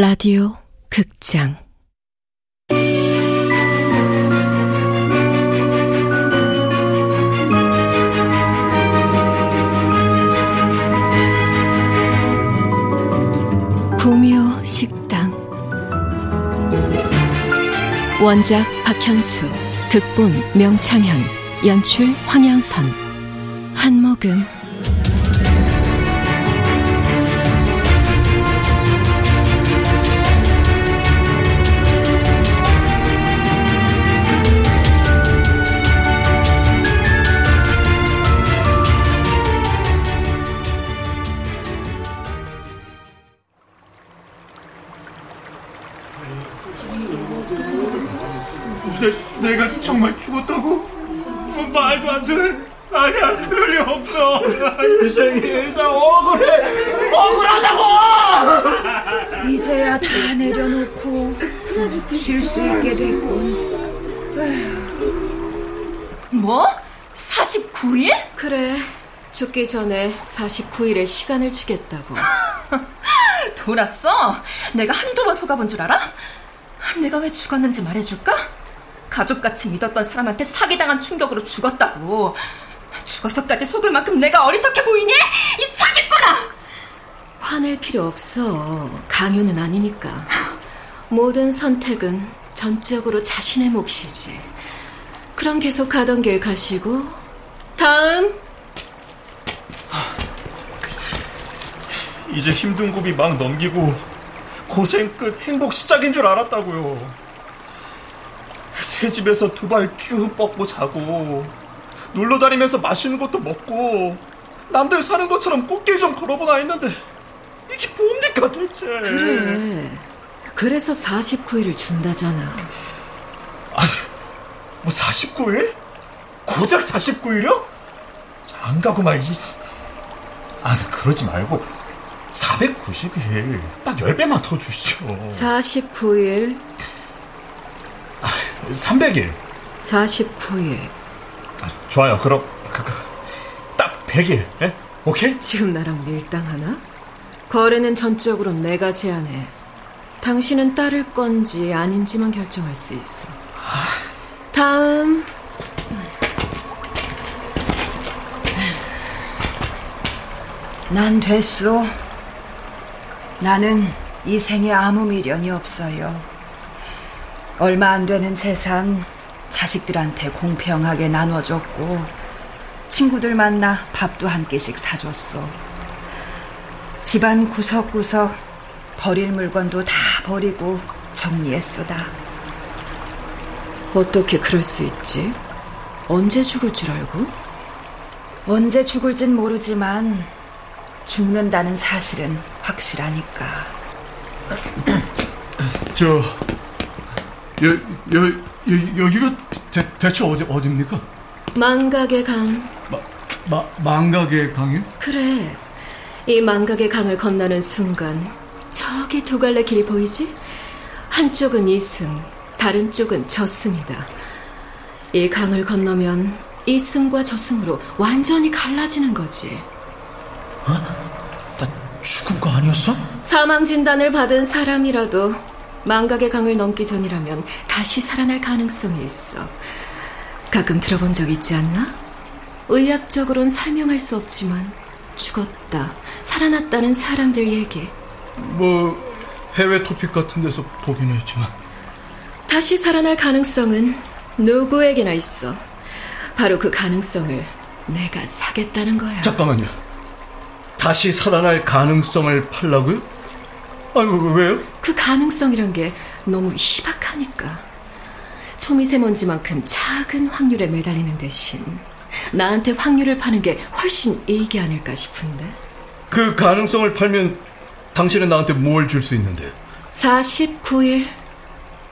라디오 극장. 구미호 식당. 원작 박현수 극본 명창현 연출 황양선. 한모금 정말 죽었다고? 말도 안 돼. 아니야, 그럴 리 없어. 이제 일단 억울해. 억울하다고! 이제야 다 내려놓고 쉴 수 있게 됐군. 뭐? 49일? 그래, 죽기 전에 49일의 시간을 주겠다고. 돌았어? 내가 한두 번 속아본 줄 알아? 내가 왜 죽었는지 말해줄까? 가족같이 믿었던 사람한테 사기당한 충격으로 죽었다고. 죽어서까지 속을 만큼 내가 어리석게 보이니? 이 사기꾼아! 화낼 필요 없어. 강요는 아니니까. 모든 선택은 전적으로 자신의 몫이지. 그럼 계속 가던 길 가시고, 다음! 이제 힘든 고비 막 넘기고 고생 끝 행복 시작인 줄 알았다고요. 새 집에서 두 발 쭉 뻗고 자고 놀러 다니면서 맛있는 것도 먹고 남들 사는 것처럼 꽃길 좀 걸어보나 했는데 이게 뭡니까 대체? 그래. 그래서 49일을 준다잖아. 아니, 뭐 49일? 고작 49일이요? 안 가고 말지. 아, 그러지 말고 490일 딱 10배만 더 주시죠. 49일, 300일. 49일. 아, 좋아요. 그럼 그, 그, 딱 100일. 예? 오케이? 지금 나랑 밀당하나? 거래는 전적으로 내가 제안해. 당신은 따를 건지 아닌지만 결정할 수 있어. 다음. 난 됐소. 나는 이 생에 아무 미련이 없어요. 얼마 안 되는 재산 자식들한테 공평하게 나눠줬고 친구들 만나 밥도 한 끼씩 사줬어. 집안 구석구석 버릴 물건도 다 버리고 정리했소다. 어떻게 그럴 수 있지? 언제 죽을 줄 알고? 언제 죽을진 모르지만 죽는다는 사실은 확실하니까. 저, 여, 여, 여, 여기가 대, 대체 어디, 어딥니까? 망각의 강. 마, 마, 망각의 강이요? 그래. 이 망각의 강을 건너는 순간 저기 두 갈래 길이 보이지? 한쪽은 이승, 다른 쪽은 저승이다. 이 강을 건너면 이승과 저승으로 완전히 갈라지는 거지. 나 죽은 거 아니었어? 사망 진단을 받은 사람이라도 망각의 강을 넘기 전이라면 다시 살아날 가능성이 있어. 가끔 들어본 적 있지 않나? 의학적으로는 설명할 수 없지만 죽었다, 살아났다는 사람들 얘기. 뭐, 해외 토픽 같은 데서 보긴 했지만. 다시 살아날 가능성은 누구에게나 있어. 바로 그 가능성을 내가 사겠다는 거야. 잠깐만요. 다시 살아날 가능성을 팔라고요? 아니, 왜요? 그 가능성이란 게 너무 희박하니까. 초미세먼지만큼 작은 확률에 매달리는 대신 나한테 확률을 파는 게 훨씬 이익이 아닐까 싶은데. 그 가능성을 팔면 당신은 나한테 뭘 줄 수 있는데? 49일.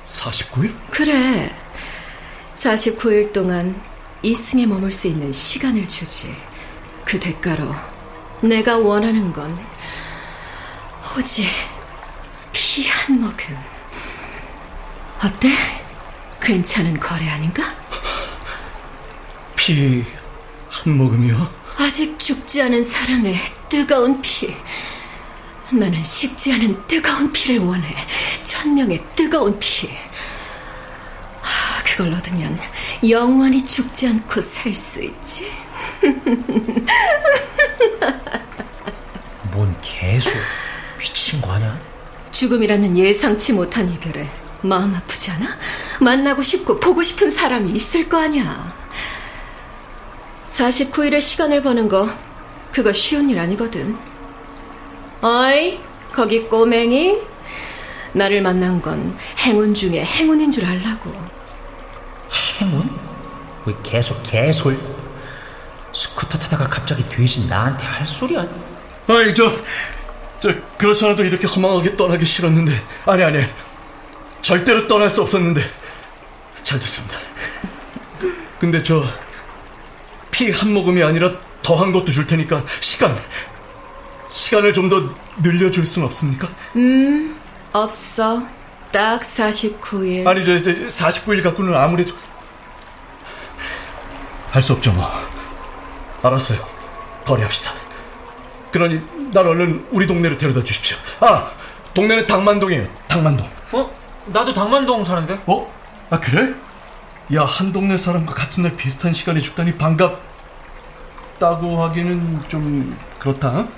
49일? 그래. 49일 동안 이승에 머물 수 있는 시간을 주지. 그 대가로 내가 원하는 건 오직 피한 모금. 어때? 괜찮은 거래 아닌가? 피 한 모금이요? 아직 죽지 않은 사람의 뜨거운 피. 나는 식지 않은 뜨거운 피를 원해. 천명의 뜨거운 피. 하, 그걸 얻으면 영원히 죽지 않고 살 수 있지. 뭔 개소. 미친 거 아냐? 죽음이라는 예상치 못한 이별에 마음 아프지 않아? 만나고 싶고 보고 싶은 사람이 있을 거 아니야. 49일의 시간을 버는 거, 그거 쉬운 일 아니거든. 어이, 거기 꼬맹이? 나를 만난 건 행운 중에 행운인 줄 알라고. 행운? 왜 계속 개솔? 스쿠터 타다가 갑자기 돼지 나한테 할 소리야? 아이, 저, 저, 그렇지 않아도 이렇게 허망하게 떠나기 싫었는데. 아니, 아니. 절대로 떠날 수 없었는데. 잘 됐습니다. 근데 저, 피 한 모금이 아니라 더한 것도 줄 테니까, 시간. 시간을 좀 더 늘려줄 순 없습니까? 음, 없어. 딱 49일. 아니, 저, 저 49일 갖고는 아무래도. 할 수 없죠, 뭐. 알았어요. 거래합시다. 그러니, 날 얼른 우리 동네로 데려다 주십시오. 아, 동네는 당만동이에요, 당만동. 어? 나도 당만동 사는데? 어? 아, 그래? 야, 한 동네 사람과 같은 날 비슷한 시간에 죽다니 반갑다고 하기는 좀 그렇다. 어?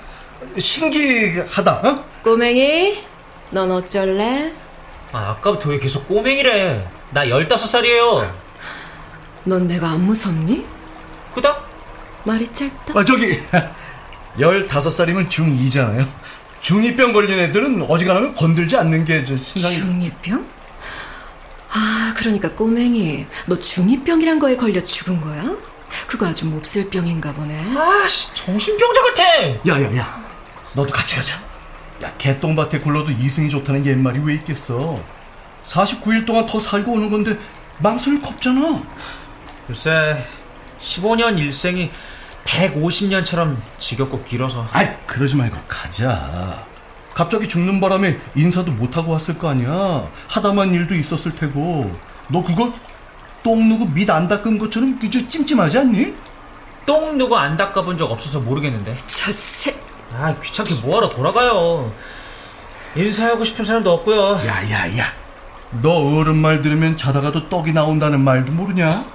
신기하다. 어? 꼬맹이, 넌 어쩔래? 아, 아까부터 왜 계속 꼬맹이래? 나 15살이에요. 넌 내가 안 무섭니? 그닥? 말이 짧다. 아, 저기, 15살이면 중2잖아요. 중2병 걸린 애들은 어지간하면 건들지 않는 게저 신상이. 중이병? 아, 그러니까 꼬맹이, 너 중이병이란 거에 걸려 죽은 거야? 그거 아주 몹쓸 병인가 보네. 아씨, 정신병자 같아! 야, 야, 야. 너도 같이 가자. 야, 개똥밭에 굴러도 이승이 좋다는 옛말이 왜 있겠어? 49일 동안 더 살고 오는 건데 망설일 거 없잖아. 글쎄, 15년 일생이 150년처럼 지겹고 길어서. 아이, 그러지 말고 가자. 갑자기 죽는 바람에 인사도 못하고 왔을 거 아니야. 하다만 일도 있었을 테고. 너 그거 똥 누구 밑 안 닦은 것처럼 그저 찜찜하지 않니? 똥 누구 안 닦아본 적 없어서 모르겠는데. 저 새, 아, 귀찮게 뭐하러 돌아가요. 인사하고 싶은 사람도 없고요. 야, 야, 야. 너 어른 말 들으면 자다가도 떡이 나온다는 말도 모르냐?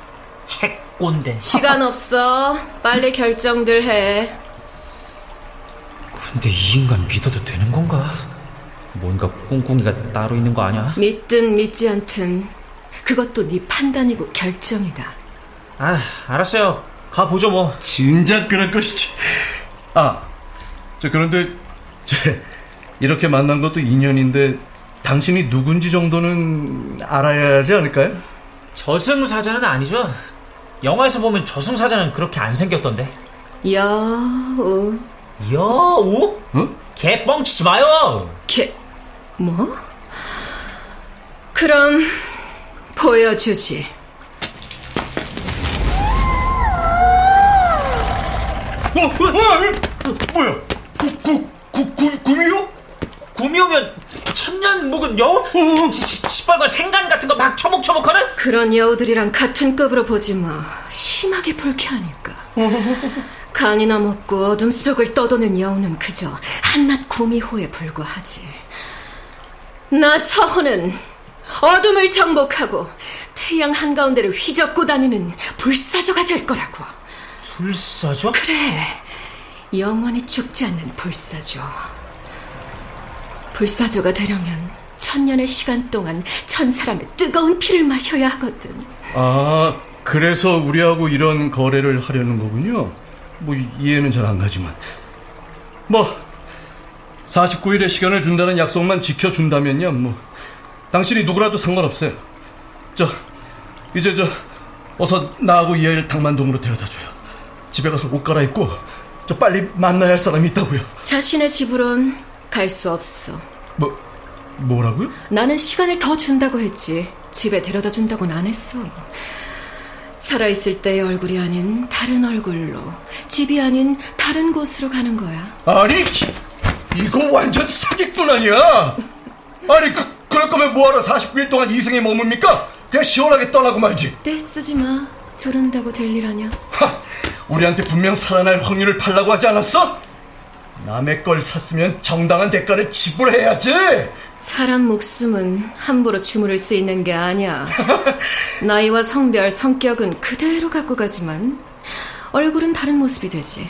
핵 꼰대. 시간 없어. 빨리 결정들 해. 근데 이 인간 믿어도 되는 건가? 뭔가 꿍꿍이가 따로 있는 거 아니야? 믿든 믿지 않든 그것도 네 판단이고 결정이다. 아, 알았어요. 가 보죠 뭐. 진작 그럴 것이지. 아, 저 그런데 제 이렇게 만난 것도 인연인데 당신이 누군지 정도는 알아야 하지 않을까요? 저승사자는 아니죠? 영화에서 보면 저승사자는 그렇게 안 생겼던데. 여우, 여우? 어? 개 뻥치지 마요! 개, 뭐? 그럼 보여주지. 어, 어, 어, 어, 뭐야? 구, 구, 구, 구, 구미호? 구미호면 천년 묵은 여우? 시- 시- 시뻘건 생간 같은 거 막 처목처목하는? 그런 여우들이랑 같은 급으로 보지 마. 심하게 불쾌하니까. 간이나 먹고 어둠 속을 떠도는 여우는 그저 한낱 구미호에 불과하지. 나 서호는 어둠을 정복하고 태양 한가운데를 휘젓고 다니는 불사조가 될 거라고. 불사조? 그래, 영원히 죽지 않는 불사조. 불사조가 되려면 천년의 시간 동안 천 사람의 뜨거운 피를 마셔야 하거든. 아, 그래서 우리하고 이런 거래를 하려는 거군요. 뭐 이해는 잘 안 가지만. 뭐 49일의 시간을 준다는 약속만 지켜준다면요. 뭐 당신이 누구라도 상관없어요. 저 이제 저 어서 나하고 이 아이를 당만동으로 데려다 줘요. 집에 가서 옷 갈아입고 저 빨리 만나야 할 사람이 있다고요. 자신의 집으론 갈 수 없어. 뭐 뭐라고요? 나는 시간을 더 준다고 했지. 집에 데려다 준다고는 안 했어. 살아있을 때의 얼굴이 아닌 다른 얼굴로, 집이 아닌 다른 곳으로 가는 거야. 아니 이거 완전 사기꾼 아니야? 아니 그 그럴 거면 뭐하러 49일 동안 이승에 머뭅니까? 그냥 시원하게 떠나고 말지. 떼 쓰지 마. 조른다고 될 일 아냐? 하, 우리한테 분명 살아날 확률을 팔라고 하지 않았어? 남의 걸 샀으면 정당한 대가를 지불해야지. 사람 목숨은 함부로 주무를 수 있는 게 아니야. 나이와 성별, 성격은 그대로 갖고 가지만 얼굴은 다른 모습이 되지.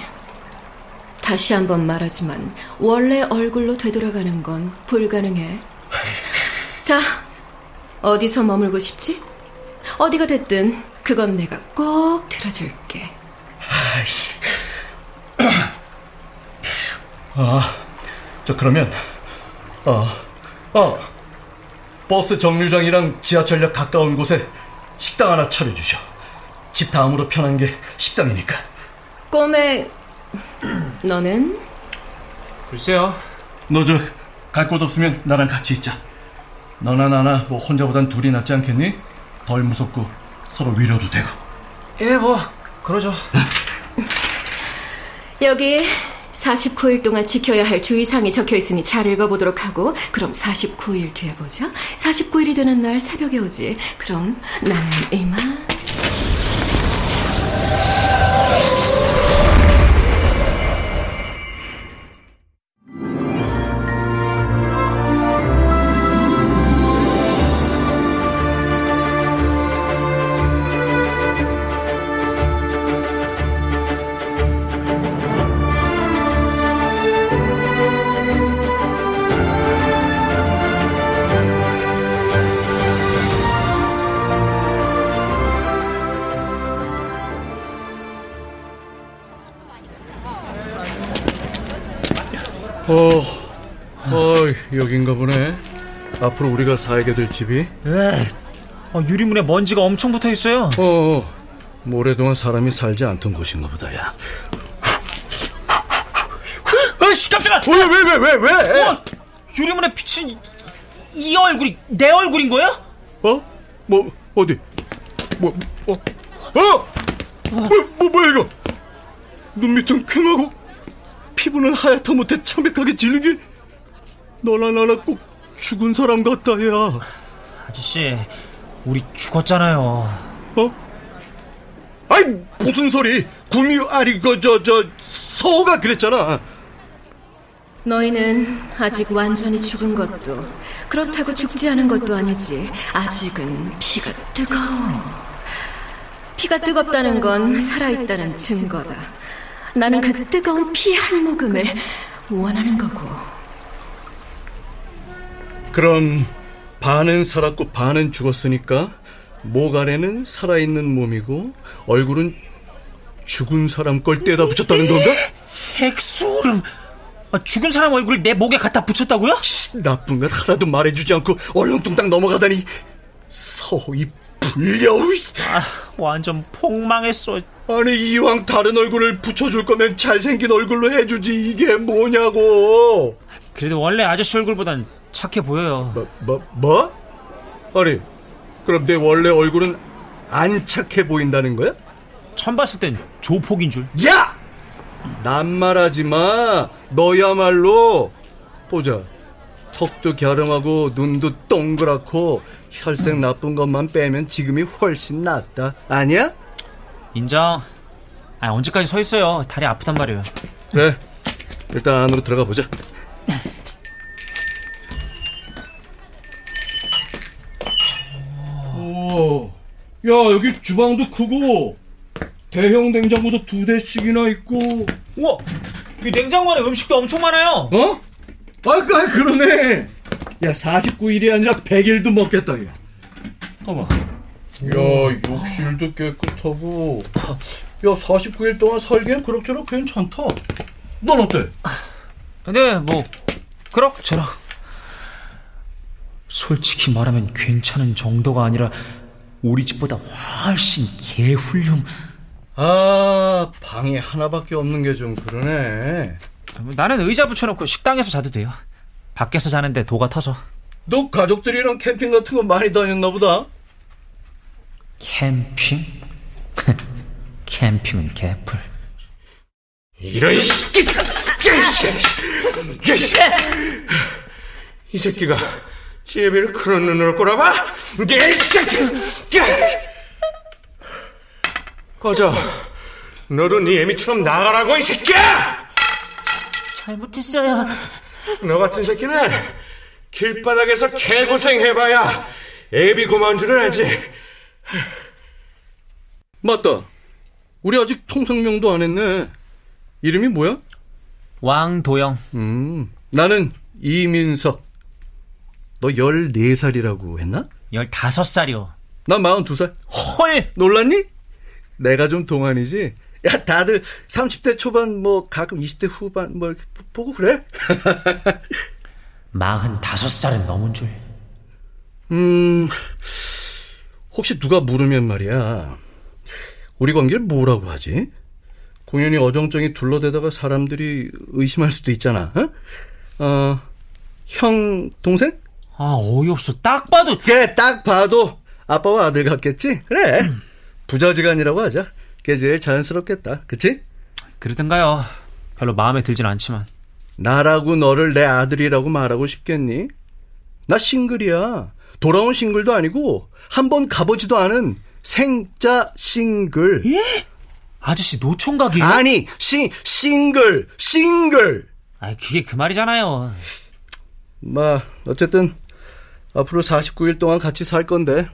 다시 한번 말하지만 원래 얼굴로 되돌아가는 건 불가능해. 자, 어디서 머물고 싶지? 어디가 됐든 그건 내가 꼭 들어줄게. 아, 저 그러면 어, 어, 버스 정류장이랑 지하철역 가까운 곳에 식당 하나 차려주셔. 집 다음으로 편한 게 식당이니까. 꼬매, 너는? 글쎄요. 너 저 갈 곳 없으면 나랑 같이 있자. 너나 나나 뭐 혼자보단 둘이 낫지 않겠니? 덜 무섭고 서로 위로도 되고. 예, 뭐 그러죠. 여기 49일 동안 지켜야 할 주의사항이 적혀 있으니 잘 읽어보도록 하고 그럼 49일 뒤에 보자. 49일이 되는 날 새벽에 오지. 그럼 나는 이만. 어, 어, 여긴가 보네. 앞으로 우리가 살게 될 집이. 에 어, 유리문에 먼지가 엄청 붙어 있어요. 어, 어, 뭐 오래동안 사람이 살지 않던 곳인가 보다, 야. 아씨 깜짝아! 왜, 왜, 왜, 왜, 왜? 어, 유리문에 비친 이, 이 얼굴이 내 얼굴인 거야? 어? 뭐, 어디? 뭐, 어? 어? 뭐, 뭐, 뭐야, 이거? 눈 밑은 퀭하고, 피부는 하얗다 못해 창백하게 질리게? 너나 나나 꼭 죽은 사람 같다, 야. 아저씨, 우리 죽었잖아요. 어? 아이, 무슨 소리? 구미, 아니, 그, 저, 저, 서호가 그랬잖아. 너희는 아직 완전히 죽은 것도 그렇다고 죽지 않은 것도 아니지. 아직은 피가 뜨거워. 피가 뜨겁다는 건 살아있다는 증거다. 나는 그 뜨거운 피 한 모금을 원하는 거고. 그럼, 반은 살았고 반은 죽었으니까, 목 아래는 살아있는 몸이고, 얼굴은 죽은 사람 걸 떼다 붙였다는 건가? 핵소름. 아, 죽은 사람 얼굴을 내 목에 갖다 붙였다고요? 나쁜 것 하나도 말해주지 않고 얼렁뚱땅 넘어가다니 서이 불려우 아, 완전 폭망했어. 아니 이왕 다른 얼굴을 붙여줄 거면 잘생긴 얼굴로 해주지 이게 뭐냐고 그래도 원래 아저씨 얼굴보단 착해 보여요. 뭐, 뭐, 뭐? 아니 그럼 내 원래 얼굴은 안 착해 보인다는 거야? 처음 봤을 땐 조폭인 줄. 야! 낱말하지 마 너야말로 보자 턱도 갸름하고 눈도 동그랗고 혈색 나쁜 것만 빼면 지금이 훨씬 낫다 아니야? 인정. 아, 언제까지 서 있어요? 다리 아프단 말이에요. 그래 일단 안으로 들어가 보자 오, 야 여기 주방도 크고 대형 냉장고도 두 대씩이나 있고 우와! 이 냉장고 안에 음식도 엄청 많아요. 어? 아, 그, 아, 그러네. 야, 49일이 아니라 100일도 먹겠다, 야. 야, 욕실도 깨끗하고. 야, 49일 동안 살기엔 그럭저럭 괜찮다. 넌 어때? 네, 뭐 그럭저럭. 솔직히 말하면 괜찮은 정도가 아니라 우리 집보다 훨씬 개훌륭. 아, 방이 하나밖에 없는 게 좀 그러네. 나는 의자 붙여놓고 식당에서 자도 돼요. 밖에서 자는데 도가 터져. 너 가족들이랑 캠핑 같은 거 많이 다녔나 보다. 캠핑? 캠핑은 개풀. 이런 새끼! 이 새끼가 제비를 그런 눈으로 꼬라봐? 꺼져. 너도 네 애미처럼 나가라고 이 새끼야! 잘못했어요. 너 같은 새끼는 길바닥에서 개고생해봐야 애비 고마운 줄은 알지. 맞다. 우리 아직 통성명도 안 했네. 이름이 뭐야? 왕도영. 음, 나는 이민석. 너 14살이라고 했나? 15살이요. 난 42살. 헐! 놀랐니? 내가 좀 동안이지? 야, 다들 30대 초반, 뭐, 가끔 20대 후반, 뭐, 이렇게 보고 그래? 45살은 넘은 줄. 음, 혹시 누가 물으면 말이야. 우리 관계를 뭐라고 하지? 공연이 어정쩡히 둘러대다가 사람들이 의심할 수도 있잖아. 어? 어, 형, 동생? 아, 어이없어. 딱 봐도. 걔딱 봐도 아빠와 아들 같겠지? 그래. 부자지간이라고 하자. 걔 제일 자연스럽겠다. 그치? 그러든가요. 별로 마음에 들진 않지만. 나라고 너를 내 아들이라고 말하고 싶겠니? 나 싱글이야. 돌아온 싱글도 아니고 한 번 가보지도 않은 생자 싱글. 예? 아저씨 노총각이에요? 아니, 싱 싱글, 싱글. 아, 그게 그 말이잖아요. 뭐 어쨌든 앞으로 49일 동안 같이 살 건데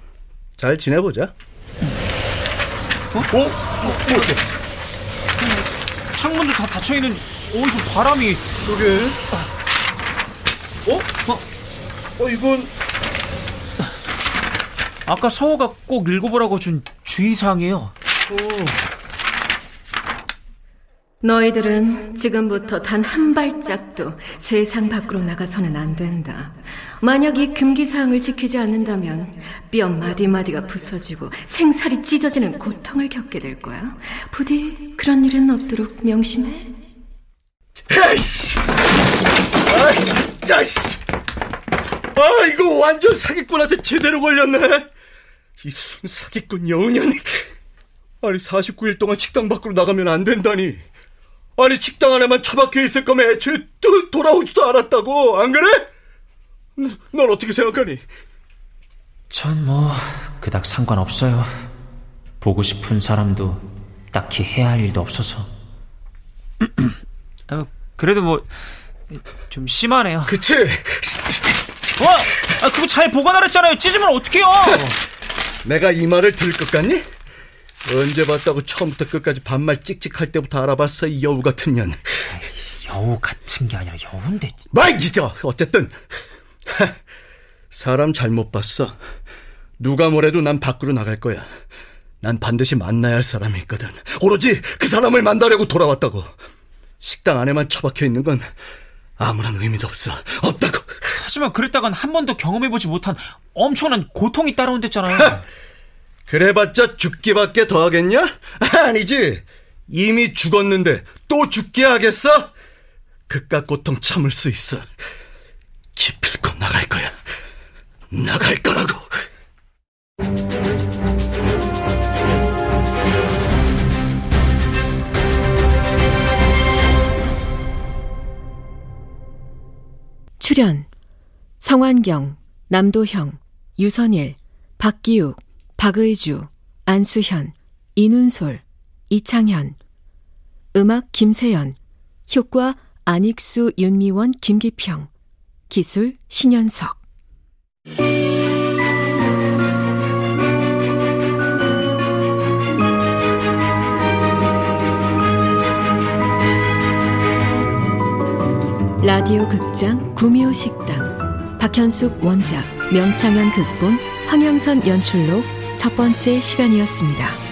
잘 지내보자. 어? 어? 뭐, 뭐 이렇게? 창문도 다 닫혀 있는 어디서 바람이? 그게. 어? 어? 어 이건 아까 서호가 꼭 읽어보라고 준 주의사항이에요. 어. 너희들은 지금부터 단 한 발짝도 세상 밖으로 나가서는 안 된다. 만약 이 금기사항을 지키지 않는다면 뼈 마디마디가 부서지고 생살이 찢어지는 고통을 겪게 될 거야. 부디 그런 일은 없도록 명심해. 에이씨! 아 진짜 씨! 아 이거 완전 사기꾼한테 제대로 걸렸네. 이 순사기꾼 여우년이. 아니 49일 동안 식당 밖으로 나가면 안 된다니. 아니 식당 안에만 처박혀 있을 거면 애초에 또 돌아오지도 않았다고 안 그래? 넌 어떻게 생각하니? 전 뭐 그닥 상관없어요. 보고 싶은 사람도 딱히 해야 할 일도 없어서. 어, 그래도 뭐 좀 심하네요. 그치? 와, 아, 그거 잘 보관하랬잖아요. 찢으면 어떡해요? 내가 이 말을 들을 것 같니? 언제 봤다고 처음부터 끝까지 반말 찍찍할 때부터 알아봤어 이 여우 같은 년. 여우 같은 게 아니라. 마이 기자 어쨌든 사람 잘못 봤어. 누가 뭐래도 난 밖으로 나갈 거야. 난 반드시 만나야 할 사람이 있거든. 오로지 그 사람을 만나려고 돌아왔다고. 식당 안에만 처박혀 있는 건 아무런 의미도 없어. 없다고. 하지만 그랬다간 한 번도 경험해보지 못한 엄청난 고통이 따라온댔잖아요. 그래봤자 죽기밖에 더 하겠냐? 아니지. 이미 죽었는데 또 죽게 하겠어? 그깟 고통 참을 수 있어. 기필코 나갈 거야. 나갈 거라고. 출연 성환경, 남도형, 유선일, 박기욱, 박의주, 안수현, 이눈솔, 이창현. 음악 김세연. 효과 안익수, 윤미원, 김기평. 기술 신현석. 라디오 극장 구미호 식당 박현숙 원작 명창현 극본 황영선 연출로 첫 번째 시간이었습니다.